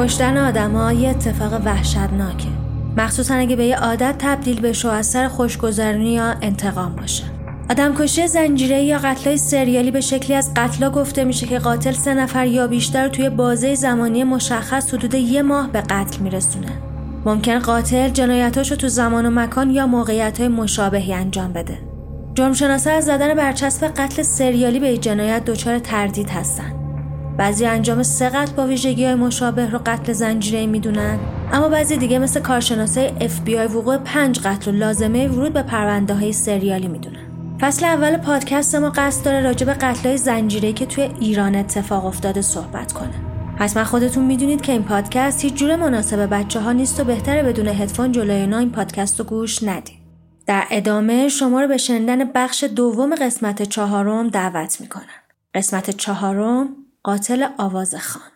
کشتن آدما یه اتفاق وحشتناکه. مخصوصا اگه به یه عادت تبدیل بشه و از سر خوشگذرانی یا انتقام باشه. آدم کشی زنجیره یا قتلای سریالی به شکلی از قتلا گفته میشه که قاتل سه نفر یا بیشتر توی بازه زمانی مشخص حدود یه ماه به قتل میرسونه. ممکن قاتل جنایتاشو تو زمان و مکان یا موقعیت های مشابهی انجام بده. جرمشناسا از زدن برچسب قتل سریالی به جنایت دچار تردید هستن. بعضی انجام سه قتل با ویژگی های مشابه رو قتل زنجیره می‌دونن. اما بعضی دیگه مثل کارشناسای FBI وقوع پنج قتل و لازمه ورود به پرونده های سریالی می‌دونن. فصل اول پادکست ما قصد داره راجع به قتل های زنجیره که توی ایران اتفاق افتاده صحبت کنه. حتما خودتون می‌دونید که این پادکست هیچ جور مناسب بچه ها نیست و بهتره بدون هدفون جلوی اینا این پادکست رو گوش ندید. در ادامه شما رو به شنیدن بخش دوم قسمت چهارم دعوت می‌کنم. قسمت چهارم قاتل آواز خان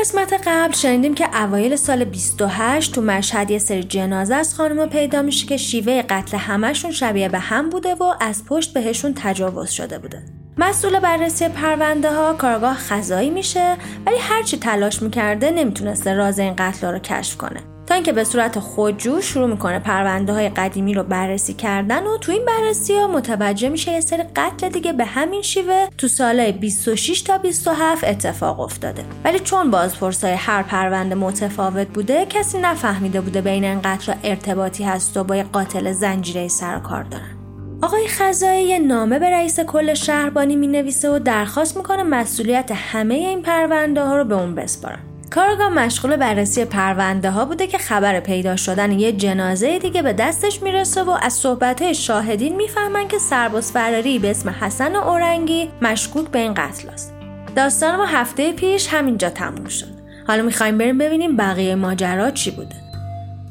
قسمت قبل شنیدیم که اوایل سال 28 تو مشهد یه سری جنازه از خانم پیدا میشه که شیوه قتل همشون شبیه به هم بوده و از پشت بهشون تجاوز شده بوده. مسئول بررسی پرونده ها کارگاه خزایی میشه ولی هرچی تلاش می‌کرده نمی‌تونسته راز این قتل رو کشف کنه. تا اینکه به صورت خودجو شروع می‌کنه پرونده های قدیمی رو بررسی کردن و تو این بررسی ها متوجه میشه یه سری قتل دیگه به همین شیوه تو سالهای 26 تا 27 اتفاق افتاده. ولی چون بازپرسای هر پرونده متفاوت بوده کسی نفهمیده بوده بین این قتل ارتباطی هست و با یه قاتل زنجیره سر کار دارن. آقای خزایی یه نامه به رئیس کل شهربانی می نویسه و درخواست می‌کنه مسئولیت همه این پرونده ها رو به اون بسپارن. کارگاه مشغول بررسی پرونده ها بوده که خبر پیدا شدن یه جنازه دیگه به دستش می‌رسه و از صحبت شاهدین می‌فهمن که سرباز فراری به اسم حسن اورنگی مشکوک به این قتل است. داستان ما هفته پیش همینجا تموم شد. حالا می‌خوایم بریم ببینیم بقیه ماجرا چی بوده.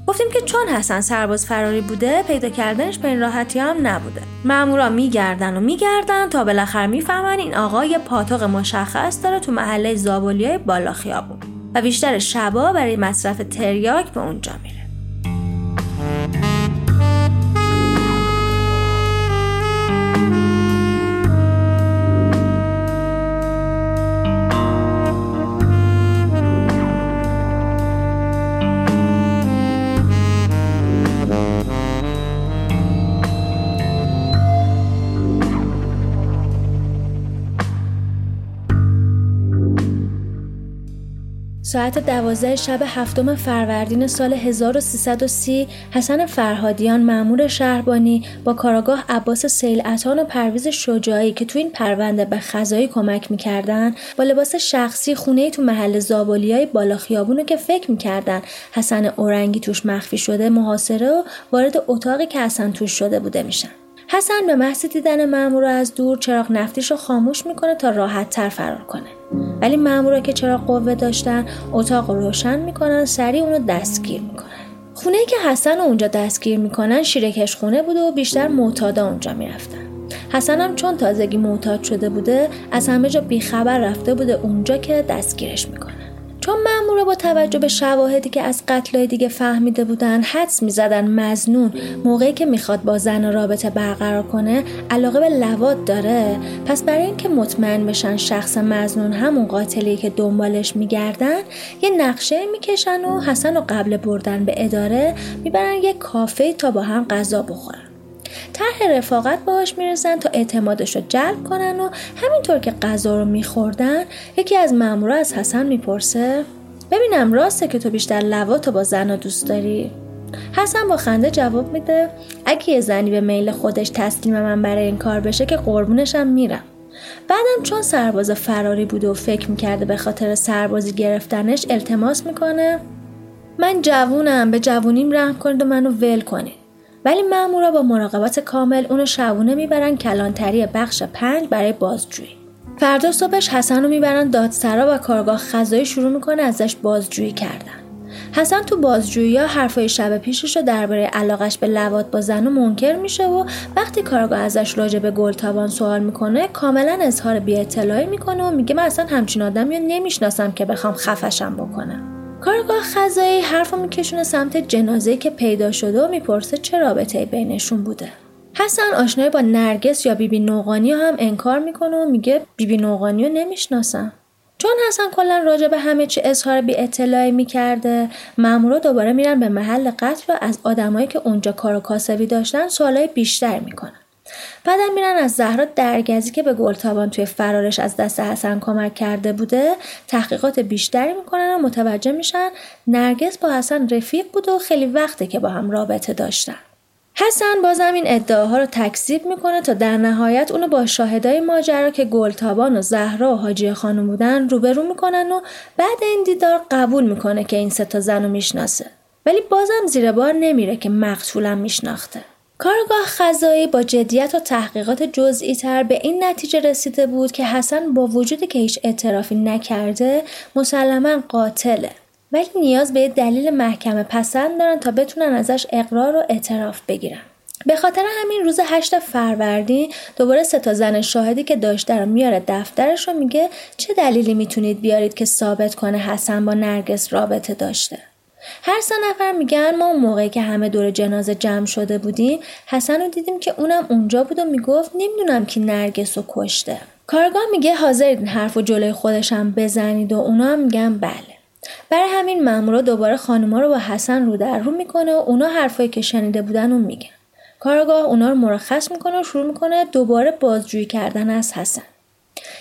گفتیم که چون حسن سرباز فراری بوده پیدا کردنش به این راحتی هم نبوده مامورا میگردن و میگردن تا بالاخره می‌فهمن این آقا یه پاتوق مشخص داره تو محله زابلیای بالا خیابون و بیشتر شبا برای مصرف تریاک به اونجا میره ساعت دوازده شب هفتم فروردین سال 1330 حسن فرهادیان مأمور شهربانی با کاراگاه عباس سیلعتان و پرویز شجاعی که تو این پرونده به خزایی کمک می‌کردن با لباس شخصی خونه تو محل زابالیای بالا خیابونو که فکر می‌کردن حسن اورنگی توش مخفی شده محاصره و وارد اتاقی که حسن توش شده بوده میشن. حسن به محض دیدن مامور از دور چراغ نفتیش رو خاموش می‌کنه تا راحت تر فرار کنه. ولی مامورا که چراغ قوه داشتن اتاق رو روشن می‌کنن سریع اونو دستگیر می‌کنن. خونه که حسن رو اونجا دستگیر می‌کنن شیرکش خونه بوده و بیشتر معتادا اونجا می‌رفتن. حسن هم چون تازگی معتاد شده بوده از همه جا بیخبر رفته بوده اونجا که دستگیرش می‌کنن. چون مامورا با توجه به شواهدی که از قتلای دیگه فهمیده بودن حدس می‌زدن مزنون. موقعی که می‌خواد با زن رابطه برقرار کنه علاقه به لواد داره. پس برای اینکه مطمئن بشن شخص مزنون همون قاتلی که دنبالش میگردن یه نقشه می‌کشن و حسن و قبل بردن به اداره می‌برن یه کافه تا با هم غذا بخورن. طرح رفاقت باهاش می‌رسن تا اعتمادش رو جلب کنن و همینطور که غذا رو میخوردن یکی از مامورا از حسن می‌پرسه ببینم راسته که تو بیشتر لواتو با زنا دوست داری. حسن با خنده جواب میده اگه یه زنی به میل خودش تسلیم من برای این کار بشه که قربونشم میرم. بعدم چون سرباز فراری بوده و فکر می‌کرده به خاطر سربازی گرفتنش التماس می‌کنه من جوونم به جوونیم رحم کنید و منو ول کنید. ولی مامورا با مراقبت کامل اونو شبونه می‌برن کلانتری بخش پنج برای بازجویی. فردا صبحش حسن رو می‌برن دادسرا و کارگاه خزایی شروع می‌کنه ازش بازجویی کردن. حسن تو بازجویی ها حرفای شب پیشش رو درباره علاقش به لوات با زن و منکر میشه و وقتی کارگاه ازش راجع به گلتابان سوال می‌کنه کاملا اظهار بی اطلاعی می‌کنه و میگه من اصلا همچین آدمی رو نمی‌شناسم که بخوام خفشم بکنم. کارگاه خزایی حرفو میکشونه سمت جنازه که پیدا شده و می‌پرسه چه رابطه بینشون بوده. حسن آشنای با نرگس یا بیبی نوغانی هم انکار می‌کنه و میگه بیبی نوغانی رو نمی‌شناسم. چون حسن کلا راجع به همه چی اظهار بی اطلاعی می‌کرده مامورا دوباره میرن به محل قتل و از آدمایی که اونجا کار و کاسبی داشتن سوالای بیشتر می‌کنن. بعدم میرن از زهرا درگزی که به گلتابان توی فرارش از دست حسن کمک کرده بوده تحقیقات بیشتری می‌کنن و متوجه میشن نرگس با حسن رفیق بوده و خیلی وقته که با هم رابطه داشتن. حسن بازم این ادعاها رو تکذیب می‌کنه تا در نهایت اونو با شاهدای ماجرا که گلتابان و زهرا و حاجی خانم بودن روبرو می‌کنن و بعد این دیدار قبول می‌کنه که این سه تا زن رو می‌شناسه. ولی بازم زیر بار نمیره که مقتولم میشناخته. کارگاه خزایی با جدیت و تحقیقات جزئی تر به این نتیجه رسیده بود که حسن با وجودی که هیچ اعترافی نکرده مسلما قاتله. ولی نیاز به دلیل محکمه پسند دارن تا بتونن ازش اقرار و اعتراف بگیرن. به خاطر همین روز هشت فروردین دوباره سه تا زن شاهدی که داشته رو میاره دفترش رو میگه چه دلیلی می‌تونید بیارید که ثابت کنه حسن با نرگس رابطه داشته؟ هر سه نفر میگن ما اون موقعی که همه دور جنازه جمع شده بودیم حسن رو دیدیم که اونم اونجا بود و می‌گفت نمی‌دونم کی نرگس رو کشته. کارگاه میگه حاضرید این حرف و جلوی خودشم بزنید و اونا هم میگن بله. برای همین مامورا دوباره خانوما رو با حسن رو در رو می‌کنه و اونا حرفایی که شنیده بودن و میگن. کارگاه اونا رو مرخص می‌کنه و شروع می‌کنه دوباره بازجویی کردن از حسن.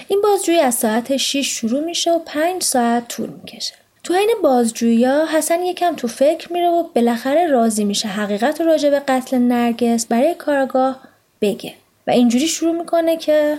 این بازجویی از ساعت 6 شروع میشه و 5 ساعت طول می‌کشه. تو این بازجویی حسن یکم تو فکر میره و بالاخره راضی میشه حقیقت راجع به قتل نرگس برای کارگاه بگه. و اینجوری شروع می‌کنه که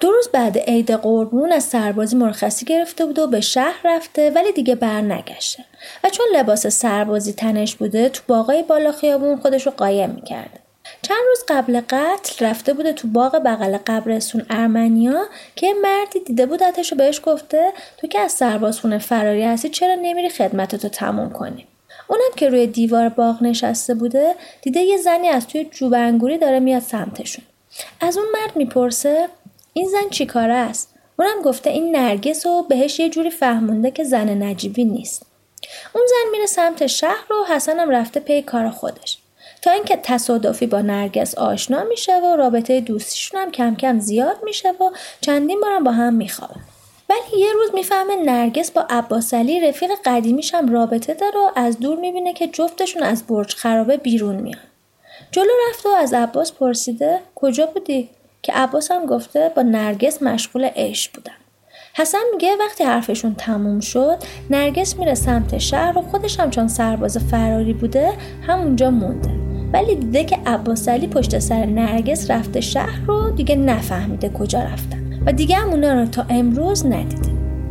دو روز بعد عید قربون از سربازی مرخصی گرفته بود و به شهر رفته ولی دیگه بر نگشته. و چون لباس سربازی تنش بوده تو باقای بالا خیابون خودش رو قایم می‌کرده چند روز قبل قتل رفته بوده تو باغ بغل قبرستون ارمنیا که مردی دیده بودتش و بهش گفته تو که از سربازخونه فراری هستی چرا نمیری خدمتتو تموم کنی؟ اونم که روی دیوار باغ نشسته بوده دیده یه زنی از توی جوب انگوری داره میاد سمتشون. از اون مرد می‌پرسه این زن چی کاره است؟ اونم گفته این نرگس و بهش یه جوری فهمونده که زن نجیبی نیست. اون زن میره سمت شهر و حسنم رفته پی کار خودش. تا اینکه تصادفی با نرگس آشنا میشه و رابطه دوستیشون هم کم کم زیاد میشه و چندین بارم با هم میخوابن. ولی یه روز می‌فهمه نرگس با عباس علی رفیق قدیمیش هم رابطه داره و از دور می‌بینه که جفتشون از برج خرابه بیرون میان. جلو رفته و از عباس پرسیده کجا بودی؟ که عباس هم گفته با نرگس مشغول عشق بودن. حسن میگه وقتی حرفشون تموم شد نرگس میره سمت شهر و خودش هم چون سرباز فراری بوده همونجا مونده. ولی دیده که عباس علی پشت سر نرگس رفته شهر رو دیگه نفهمیده کجا رفتن. و دیگه هم اونا رو تا امروز ندیده.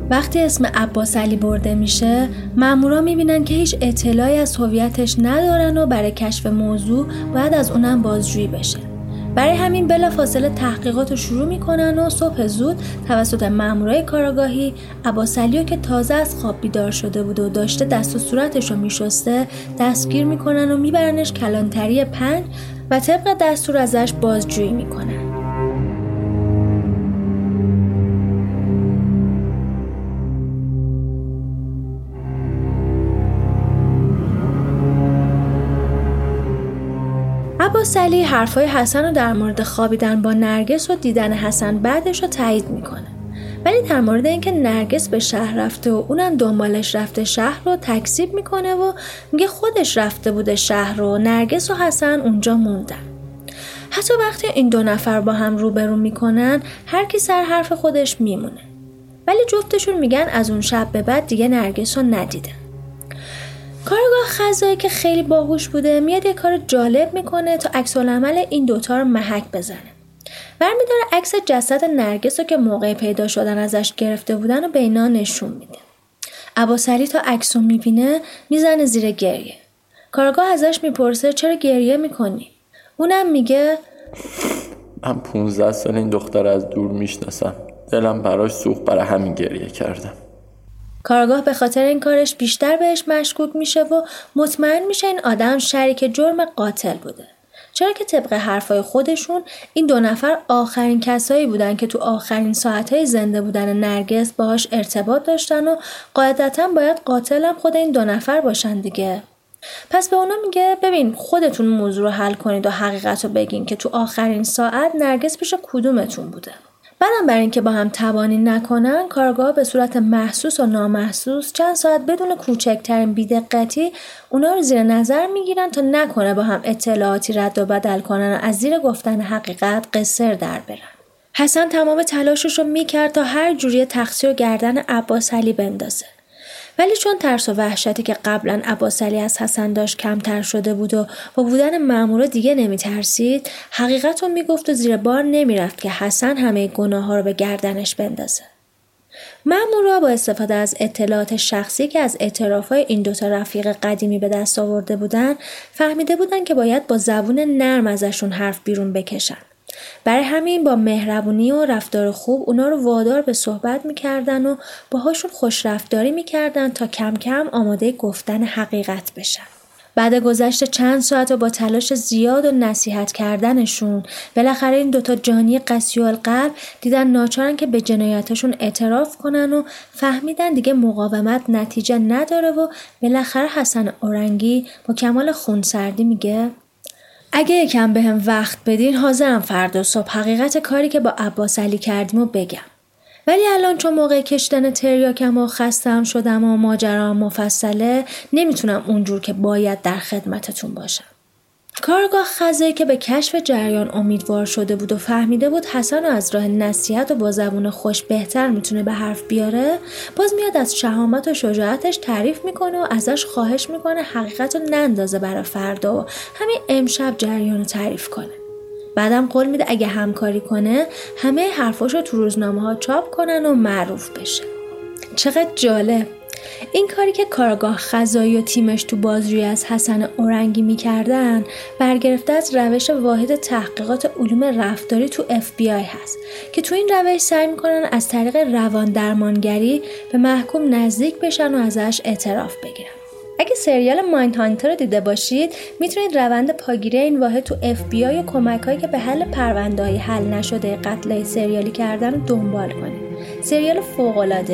وقتی اسم عباس علی برده میشه مامورا می‌بینن که هیچ اطلاعی از هویتش ندارن و برای کشف موضوع باید از اونم بازجویی بشه. برای همین بلا فاصله تحقیقات رو شروع می‌کنن و صبح زود توسط مامورای کاراگاهی عباسلیو که تازه از خواب بیدار شده بود و داشته دست و صورتش رو میشسته دستگیر می‌کنن و میبرنش کلانتری پنج و طبق دستور ازش بازجویی می‌کنن. علی حرفای حسن رو در مورد خوابیدن با نرگس و دیدن حسن بعدش رو تایید می‌کنه. ولی در مورد اینکه نرگس به شهر رفته و اونم دنبالش رفته شهر رو تکذیب می‌کنه و میگه خودش رفته بوده شهر رو نرگس و حسن اونجا موندن. حتی وقتی این دو نفر با هم روبرو می‌کنن هر کی سر حرف خودش میمونه. ولی جفتشون میگن از اون شب به بعد دیگه نرگس رو ندیدن. کارگاه خزایی که خیلی باهوش بوده میاد یه کار جالب می‌کنه تا عکس عمل این دوتا رو محک بزنه. برمیداره عکس جسد نرگس رو که موقع پیدا شدن ازش گرفته بودن و به اینا نشون میده. عباسری تا عکس رو می‌بینه می‌زنه زیر گریه. کارگاه ازش می‌پرسه چرا گریه می‌کنی؟ اونم میگه من 15 سال این دختر از دور می‌شناسم. دلم براش سوخت برای همین گریه کردم. کارگاه به خاطر این کارش بیشتر بهش مشکوک میشه و مطمئن میشه این آدم شریک جرم قاتل بوده. چرا که طبق حرفای خودشون این دو نفر آخرین کسایی بودن که تو آخرین ساعتهای زنده بودن نرگس باهاش ارتباط داشتن و قاعدتا باید قاتلم خود این دو نفر باشن دیگه. پس به اونا میگه ببین خودتون موضوع رو حل کنید و حقیقت رو بگین که تو آخرین ساعت نرگس پیش کدومتون بوده. بعدم بر اینکه با هم توانی نکنن کارگاه به صورت محسوس و نامحسوس چند ساعت بدون کوچکترین بیدقتی اونا رو زیر نظر می‌گیرن تا نکنه با هم اطلاعاتی رد و بدل کنن و از زیر گفتن حقیقت قصر در برن. حسن تمام تلاشش رو می‌کرد تا هر جوری تقصیر گردن عباس علی بندازه. ولی چون ترس و وحشتی که قبلا عباسلی از حسن داشت کمتر شده بود و با بودن مامورا دیگه نمی ترسید حقیقت رو می‌گفت و زیر بار نمی‌رفت که حسن همه گناه ها رو به گردنش بندازه. مامورا با استفاده از اطلاعات شخصی که از اعترافهای این دوتا رفیق قدیمی به دست آورده بودن فهمیده بودن که باید با زبون نرم ازشون حرف بیرون بکشن. برای همین با مهربونی و رفتار خوب اونا رو وادار به صحبت می‌کردن و باهاشون خوش رفتاری می‌کردن تا کم کم آماده گفتن حقیقت بشن. بعد گذشت چند ساعت و با تلاش زیاد و نصیحت کردنشون بالاخره این دوتا جانی قسی القلب دیدن ناچارن که به جنایتشون اعتراف کنن و فهمیدن دیگه مقاومت نتیجه نداره و بالاخره حسن اورنگی با کمال خونسردی میگه اگه یکم به هم وقت بدین حاضرم فردا صبح حقیقت کاری که با عباس علی کردیم و بگم. ولی الان چون موقع کشتن تریاکم و خستم شدم و ماجرام مفصله نمی‌تونم اونجور که باید در خدمتتون باشم. کارگاه خزه که به کشف جریان امیدوار شده بود و فهمیده بود حسن از راه نصیحت و با زبون خوش بهتر می‌تونه به حرف بیاره باز میاد از شهامت و شجاعتش تعریف می‌کنه و ازش خواهش می‌کنه حقیقت رو نندازه برای فردا و همین امشب جریان رو تعریف کنه. بعدم قول میده اگه همکاری کنه همه حرفاش رو تو روزنامه ها چاپ کنن و معروف بشه. چقدر جالب! این کاری که کارگاه خزایی و تیمش تو بازجویی از حسن اورنگی می‌کردن برگرفته از روش واحد تحقیقات علوم رفتاری تو FBI هست که تو این روش سعی می‌کنن از طریق روان درمانگری به محکوم نزدیک بشن و ازش اعتراف بگیرن. اگه سریال مایند هانتر رو دیده باشید می‌تونید روند پاگیری این واحد تو اف بی آی و کمک هایی که به حل پرونده های حل نشده قتل سریالی کردن رو دنبال کنید. سریال فوق العاده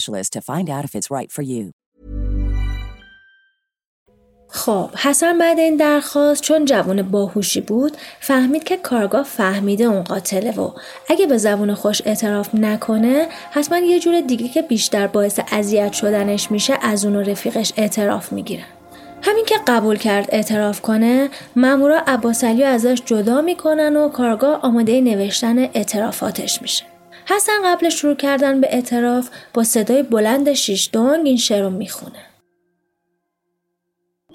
to find out if it's right for you. خب حسن بعد این درخواست چون جوون باهوشی بود فهمید که کارگاه فهمیده اون قاتله و اگه به زبون خوش اعتراف نکنه حتما یه جور دیگه که بیشتر باعث اذیت شدنش میشه از اون رفیقش اعتراف می‌گیرن همین که قبول کرد اعتراف کنه مامورا عباسعلی ازش جدا می‌کنن و کارگاه آماده نوشتن اعترافاتش میشه حسن قبل شروع کردن به اعتراف با صدای بلند شیش دونگ این شعر رو می‌خونه.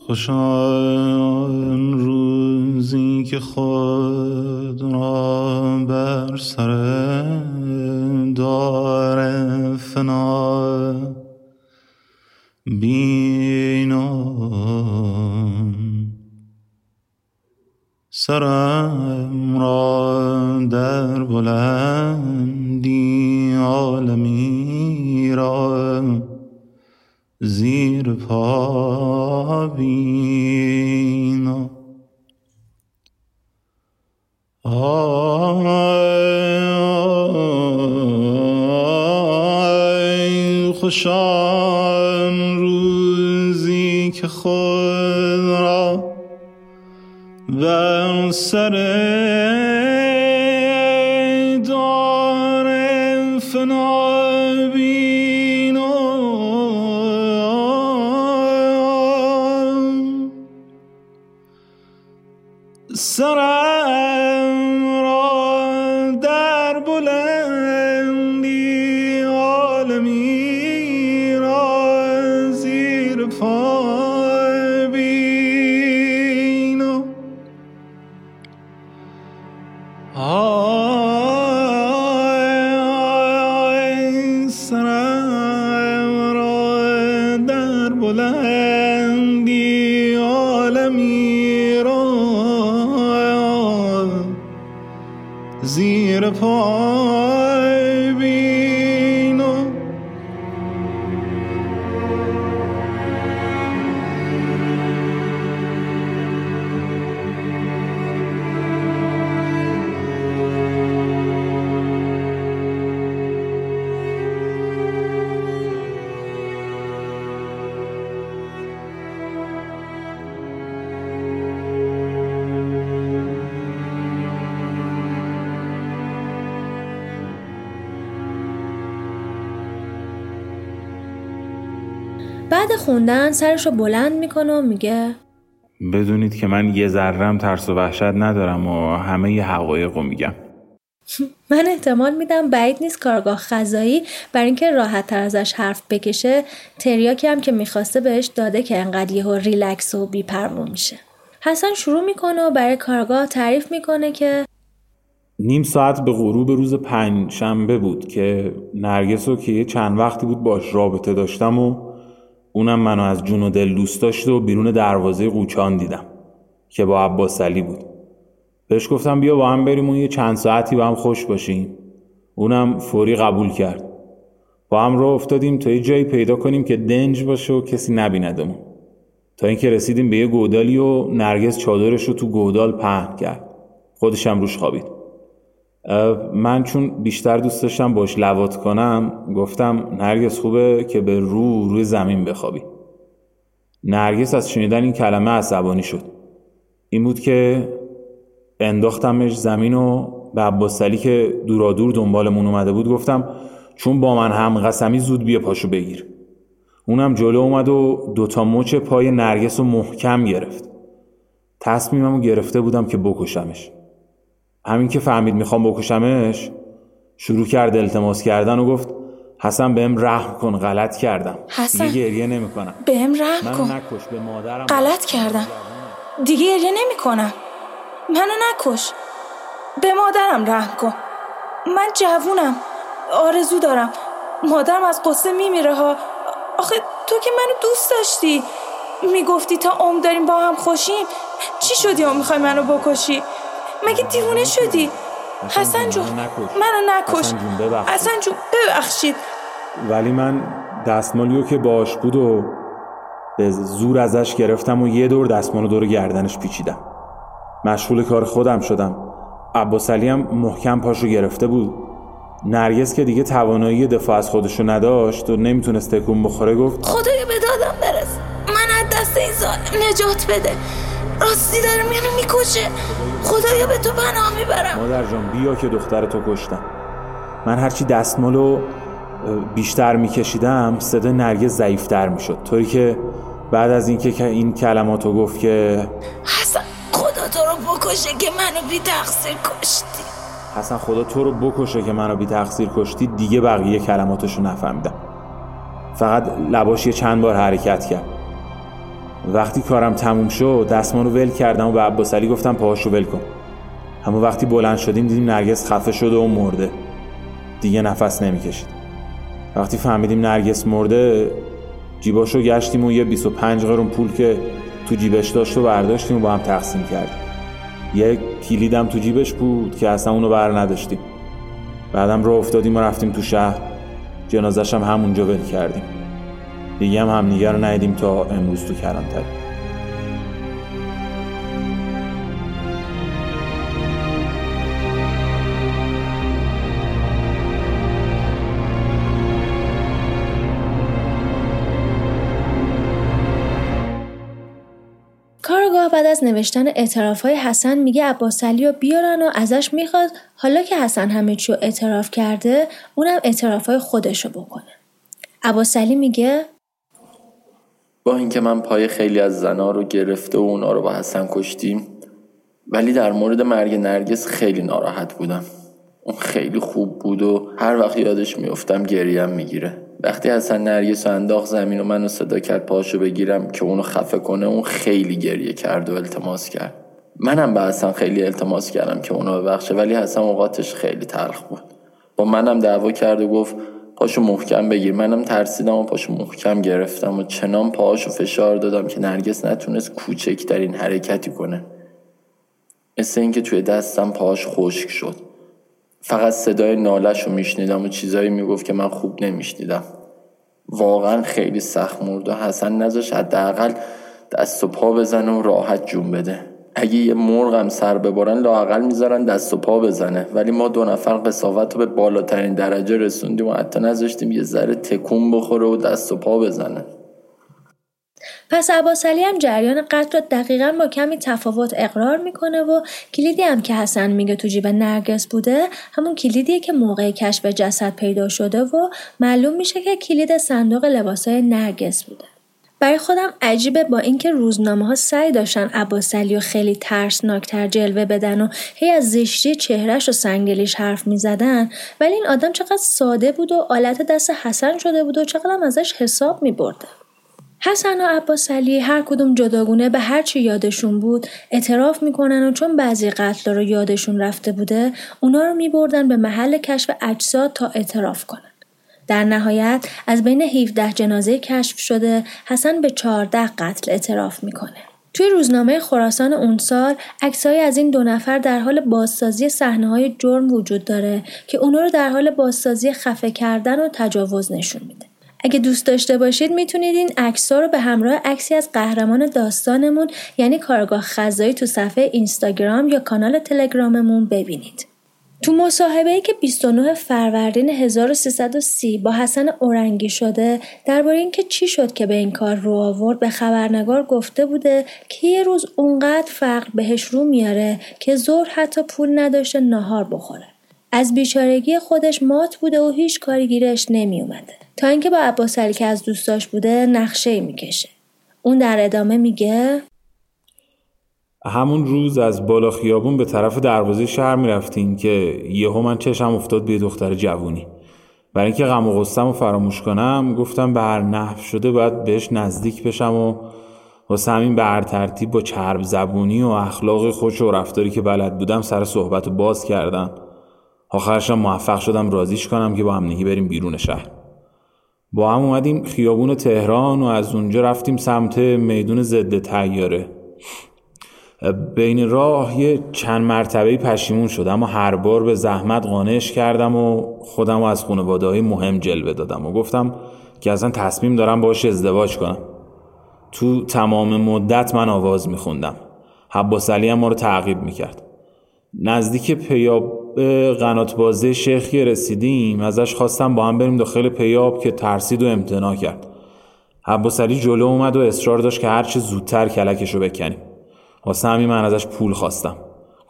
خوشان روزی که خود را بر سر دار فنا. بینم سرم بینم آی خوشان روزی که خود را بر سر بلندی عالمی را. زیر پای خوندن سرش رو بلند می‌کنه و میگه بدونید که من یه ذرم ترس و وحشت ندارم و همه ی حقایق رو میگم. من احتمال میدم بعید نیست کارگاه خزایی برای اینکه راحت تر ازش حرف بکشه تریاکی هم که می‌خواسته بهش داده که انقدر یهو ریلکس و بیپروا میشه. حسن شروع می‌کنه و برای کارگاه تعریف می‌کنه که نیم ساعت به غروب روز پنج شنبه بود که نرگس رو که یه چند وقتی بود باش رابطه داشتم و اونم منو از جون و دل دوست داشت و بیرون دروازه قوچان دیدم که با عباس علی بود. بهش گفتم بیا با هم بریم و یه چند ساعتی با هم خوش باشیم. اونم فوری قبول کرد. با هم راه افتادیم تا یه جایی پیدا کنیم که دنج باشه و کسی نبیندمون. تا اینکه رسیدیم به یه گودالی و نرگس چادرش رو تو گودال پهن کرد. خودشم روش خوابید. من چون بیشتر دوست داشتم باش لوات کنم گفتم نرگس خوبه که به رو روی زمین بخوابی. نرگس از شنیدن این کلمه عصبانی شد. این بود که انداختمش زمین و به عباسلی که دورادور دنبالمون اومده بود گفتم چون با من هم قسمی زود بیا پاشو بگیر. اونم جلو اومد و دوتا مچ پای نرگس رو محکم گرفت. تصمیممو گرفته بودم که بکشمش. همین که فهمید می‌خوام بکشمش شروع کرد التماس کردن و گفت حسن بهم رحم کن غلط کردم. حسن دیگه گریه نمی‌کنم. بهم رحم کن. نکش به مادرم. غلط کردم. دیگه گریه نمی‌کنم. منو نکش. به مادرم رحم کن. من جوونم. آرزو دارم. مادرم از قصه میمیره ها. آخه تو که منو دوست داشتی. می‌گفتی تا عمر داریم با هم خوشیم. چی شدی و می‌خوای منو بکشی؟ مگه دیوونه شدی؟ حسن جون منو نکش. حسن جون ببخشید. ولی من دستمالیو که باش بود و به زور ازش گرفتم و یه دور دستمالو دور گردنش پیچیدم. مشغول کار خودم شدم. عباس هم محکم پاشو گرفته بود. نرگس که دیگه توانایی دفاع از خودشو نداشت و نمی‌تونست تکون بخوره گفت خدایا به دادم برس. من از دست این ظالم نجات بده. راستی داره منو می‌کشه. خدایا به تو پناه می‌برم. مادر جان بیا که دختر تو کشتم. من هرچی دستمالو بیشتر میکشیدم صدا نرگس ضعیفتر می‌شد. طوری که بعد از اینکه این کلماتو گفت که حسن خدا تو رو بکشه که منو بی تقصیر کشتی. حسن خدا تو رو بکشه که منو بی تقصیر کشتی دیگه بقیه کلماتشو نفهمیدم. فقط لباش یه چند بار حرکت کرد. وقتی کارم تموم شد دستمان رو ول کردم و به عباس علی گفتم پاهاشو ول کن. اما وقتی بلند شدیم دیدیم نرگس خفه شده و مرده. دیگه نفس نمی‌کشید. وقتی فهمیدیم نرگس مرده جیباشو گشتیم و یه 25 قرون پول که تو جیبش داشت و برداشتیم و با هم تقسیم کردیم. یک کلیدم تو جیبش بود که اصلا اونو بر نداشتیم. بعدم رو افتادیم و رفتیم تو شهر. جنازش هم همونجا ول کردیم. دیگه هم همدیگه رو ندیدیم تا امروز تو کلانتری کارگاه بعد از نوشتن اعتراف های حسن میگه عباس علی رو بیارن و ازش می‌خواد حالا که حسن همه چی اعتراف کرده اونم اعتراف های خودش رو بکنه. عباس علی میگه با اینکه من پای خیلی از زنا رو گرفته و اونا رو با حسن کشتیم ولی در مورد مرگ نرگس خیلی ناراحت بودم. اون خیلی خوب بود و هر وقت یادش میفتم گریم می‌گیره. وقتی حسن نرگس رو انداخت زمین و منو صدا کرد پاشو بگیرم که اونو خفه کنه اون خیلی گریه کرد و التماس کرد. منم به حسن خیلی التماس کردم که اونو ببخشه ولی حسن اوقاتش خیلی تلخ بود. با منم دعوا کرد و گفت پاشو محکم بگیر. منم ترسیدم و پاشو محکم گرفتم و چنان پاهاشو فشار دادم که نرگس نتونست کوچکترین حرکتی کنه. مثل اینکه توی دستم پاهاش خشک شد. فقط صدای نالش رو میشنیدم و چیزایی می‌گفت که من خوب نمیشنیدم. واقعا خیلی سخت مرد و حسن نذاش حداقل دست و پا بزنه و راحت جون بده. اگه یه مرغم سر ببرن لاقل می‌ذارن دست و پا بزنه. ولی ما دو نفر قصاوت رو به بالاترین درجه رسوندیم و حتی نذاشتیم یه ذره تکون بخوره و دست و پا بزنه. پس عباس علی هم جریان قتل رو دقیقا با کمی تفاوت اقرار می‌کنه و کلیدی هم که حسن میگه تو جیب نرگس بوده همون کلیدیه که موقع کشف جسد پیدا شده و معلوم میشه که کلید صندوق لباسای نرگس بوده. برای خودم عجیبه با اینکه روزنامه ها سعی داشتن عباسلی و خیلی ترسناکتر جلوه بدن و هی از زشتی چهرش و سنگلیش حرف می زدن ولی این آدم چقدر ساده بود و آلت دست حسن شده بود و چقدر ازش حساب می برده. حسن و عباس علی هر کدوم جداگونه به هر چی یادشون بود اعتراف می‌کنن و چون بعضی قتل رو یادشون رفته بوده اونا رو میبردن به محل کشف اجساد تا اعتراف کنن. در نهایت از بین 17 جنازه کشف شده حسن به 14 قتل اعتراف می‌کنه. توی روزنامه خراسان اون سال عکسهایی از این دو نفر در حال بازسازی صحنه های جرم وجود داره که اونا رو در حال بازسازی خفه کردن و تجاوز نشون میده. اگه دوست داشته باشید می‌تونید این عکس‌ها رو به همراه عکسی از قهرمان داستانمون یعنی کارگاه خزایی تو صفحه اینستاگرام یا کانال تلگراممون ببینید. تو مصاحبه که 29 فروردین 1330 با حسن اورنگی شده درباره اینکه چی شد که به این کار رو آورد به خبرنگار گفته بوده که یه روز اونقدر فقر بهش رو میاره که زور حتی پول نداشته نهار بخوره. از بیچارگی خودش مات بوده و هیچ کاری گیرش نمی اومده. تا اینکه با عباس که از دوستاش بوده نقشه ای می‌کشه. اون در ادامه میگه همون روز از بالا خیابون به طرف دروازه شهر می‌رفتیم که یهو من چشم افتاد به دختر جوونی. برای اینکه غم و غصم رو فراموش کنم گفتم به هر نحو شده باید بهش نزدیک بشم و واسه همین به هر ترتیب با چرب زبونی و اخلاق خوش و رفتاری که بلد بودم سر صحبت رو باز کردم. آخرشم موفق شدم رازیش کنم که با هم نگی بریم بیرون شهر. با هم اومدیم خیابون تهران و از اونجا رفتیم سمت میدون ضد تیاره بین راه یه چند مرتبه پشیمون شدم اما هر بار به زحمت قانعش کردم و خودم رو از خانواده های مهم جلوه دادم و گفتم که اصلا تصمیم دارم باش ازدواج کنم. تو تمام مدت من آواز میخوندم. حباس علی هم ما رو تعقیب می‌کرد. نزدیک پیاب قنات بازه شیخی رسیدیم ازش خواستم با هم بریم داخل پیاب که ترسید و امتناع کرد. حباس علی جلو اومد و اصرار داشت که هرچه زودتر کلکش رو بکنیم. واسه همین من ازش پول خواستم.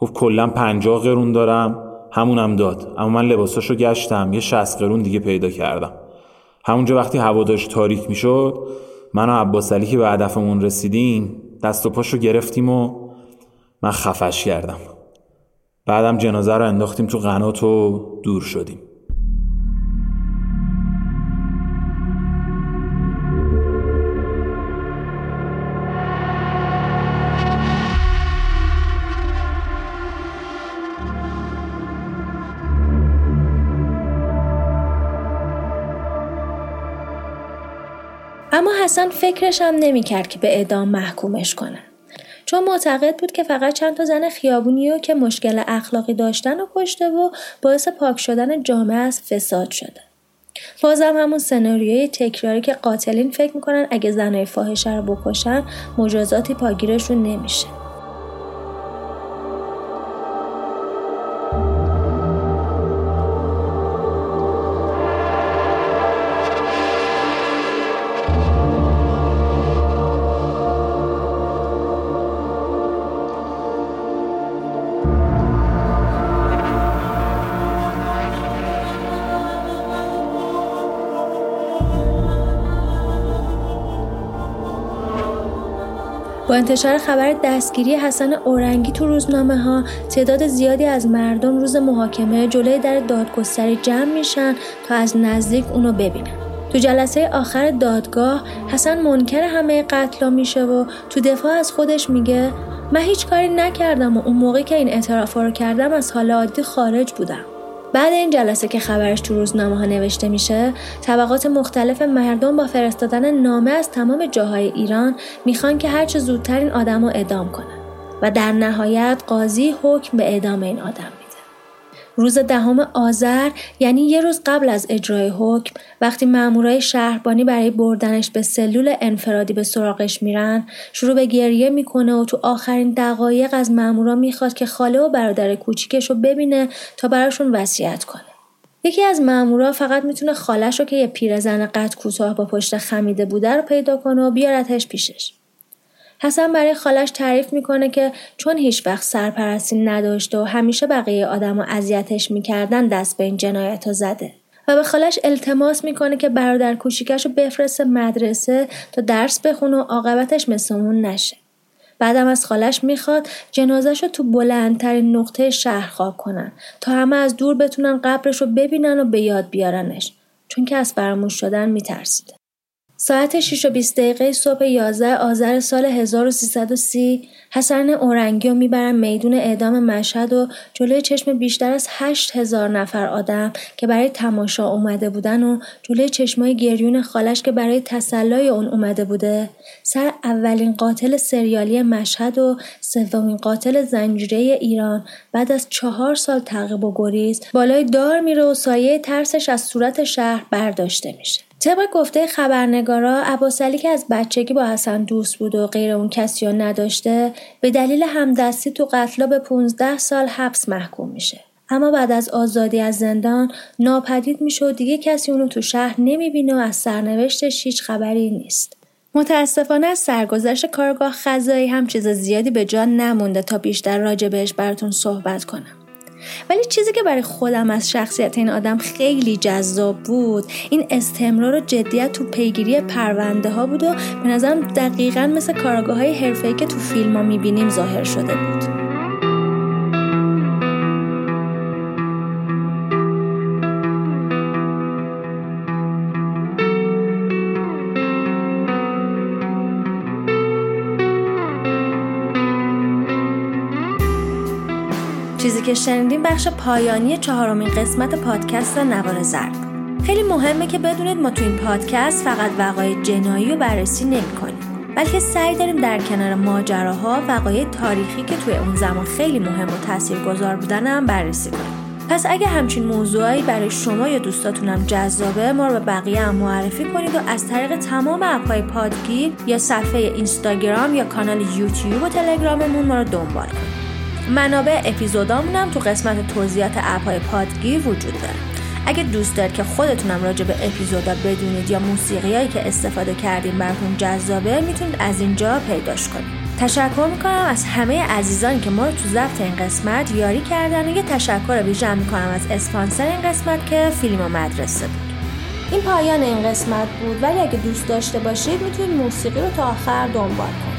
گفت کلا پنجاه قرون دارم. همونم داد. اما من لباساشو گشتم. یه شست قرون دیگه پیدا کردم. همونجا وقتی هوا داشت تاریک می‌شد من و عباس علی که به هدفمون رسیدیم دست و پاشو گرفتیم و من خفش کردم. بعدم جنازه رو انداختیم تو قنات و دور شدیم. حسن فکرش هم نمی‌کرد که به اعدام محکومش کنه. چون معتقد بود که فقط چند تا زن خیابونی و که مشکل اخلاقی داشتن و کشته و باعث پاک شدن جامعه از فساد شده. بازم همون سناریوی تکراری که قاتلین فکر می‌کنن اگه زنای فاحشه رو بکشن مجازاتی پاگیرشون نمیشه. انتشار خبر دستگیری حسن اورنگی تو روزنامه ها تعداد زیادی از مردم روز محاکمه جلوی در دادگستری جمع میشن تا از نزدیک اونو ببینن. تو جلسه آخر دادگاه حسن منکر همه قتلا میشه و تو دفاع از خودش میگه من هیچ کاری نکردم و اون موقعی که این اعترافا رو کردم از حال عادی خارج بودم. بعد این جلسه که خبرش تو روزنامه ها نوشته میشه طبقات مختلف مردم با فرستادن نامه از تمام جاهای ایران می‌خوان که هرچه زودتر این آدم رو اعدام کنن. و در نهایت قاضی حکم به اعدام این آدم روز دهم آذر یعنی یه روز قبل از اجرای حکم وقتی مامورای شهربانی برای بردنش به سلول انفرادی به سراغش میرن شروع به گریه می‌کنه و تو آخرین دقایق از مامورا می‌خواد که خاله و برادر کوچیکش رو ببینه تا براشون وصیت کنه. یکی از مامورا فقط می‌تونه خالش رو که یه پیرزن قد کوتاه با پشت خمیده بوده رو پیدا کنه و بیارتش پیشش. حسن برای خالش تعریف می‌کنه که چون هیچ وقت سرپرستی نداشته و همیشه بقیه آدم و اذیتش می‌کردن دست به این جنایت زده و به خالش التماس می‌کنه که برادر کوچیکش رو بفرسته مدرسه تا درس بخونه و عاقبتش مثل نشه. بعدم از خالش می‌خواد جنازش رو تو بلندترین نقطه شهر خاک کنن تا همه از دور بتونن قبرش رو ببینن و به یاد بیارنش چون که از فراموش شدن میترسیده. ساعت 6 و 20 دقیقه صبح 11 آذر سال 1330 حسن اورنگی رو می‌برن میدون اعدام مشهد و جلوی چشم بیشتر از 8 هزار نفر آدم که برای تماشا اومده بودن و جلوی چشمای گریون خالش که برای تسلای اون اومده بوده. سر اولین قاتل سریالی مشهد و سومین قاتل زنجیره ایران بعد از چهار سال تعقیب و گریز بالای دار میره و سایه ترسش از صورت شهر برداشته میشه. طبق گفته خبرنگارا عباسعلی که از بچگی با حسن دوست بود و غیر اون کسی رو نداشته به دلیل همدستی تو قتلا به 15 سال حبس محکوم میشه. اما بعد از آزادی از زندان ناپدید میشه و دیگه کسی اونو تو شهر نمی‌بینه و از سرنوشتش هیچ خبری نیست. متاسفانه از سرگذشت کارگاه خزایی هم چیز زیادی به جان نمونده تا بیشتر راجع بهش براتون صحبت کنم. ولی چیزی که برای خودم از شخصیت این آدم خیلی جذاب بود این استمرار و جدیت تو پیگیری پرونده ها بود و به نظرم دقیقا مثل کاراگاه های حرفه‌ای که تو فیلم ها می‌بینیم ظاهر شده بود. که شنیدیم بخش پایانی چهارمین قسمت پادکست نوار زرد. خیلی مهمه که بدونید ما تو این پادکست فقط وقایع جنایی رو بررسی نمی‌کنیم بلکه سعی داریم در کنار ماجراها وقایع تاریخی که توی اون زمان خیلی مهم و تاثیرگذار بودن هم بررسی کنیم. پس اگه همچین موضوعایی برای شما یا دوستاتونم جذابه ما رو به بقیه هم معرفی کنید و از طریق تمام اپهای پادگیر یا صفحه اینستاگرام یا کانال یوتیوب و تلگراممون ما رو دنبال کنید. منابع اپیزودامون هم تو قسمت توضیحات اپهای پادگیر وجود داره. اگه دوست دارید که خودتونم راجع به اپیزودا بدونید یا موسیقیایی که استفاده کردیم براتون جذابه می‌تونید از اینجا پیداش کنید. تشکر می‌کنم از همه عزیزانی که ما رو تو ضبط این قسمت یاری کردن. و یه تشکر ویژه می‌کنم از اسپانسر این قسمت که فیلم و مدرسه بود. این پایان این قسمت بود ولی اگه دوست داشته باشید می‌تونید موسیقی رو تا آخر دنبال کنید.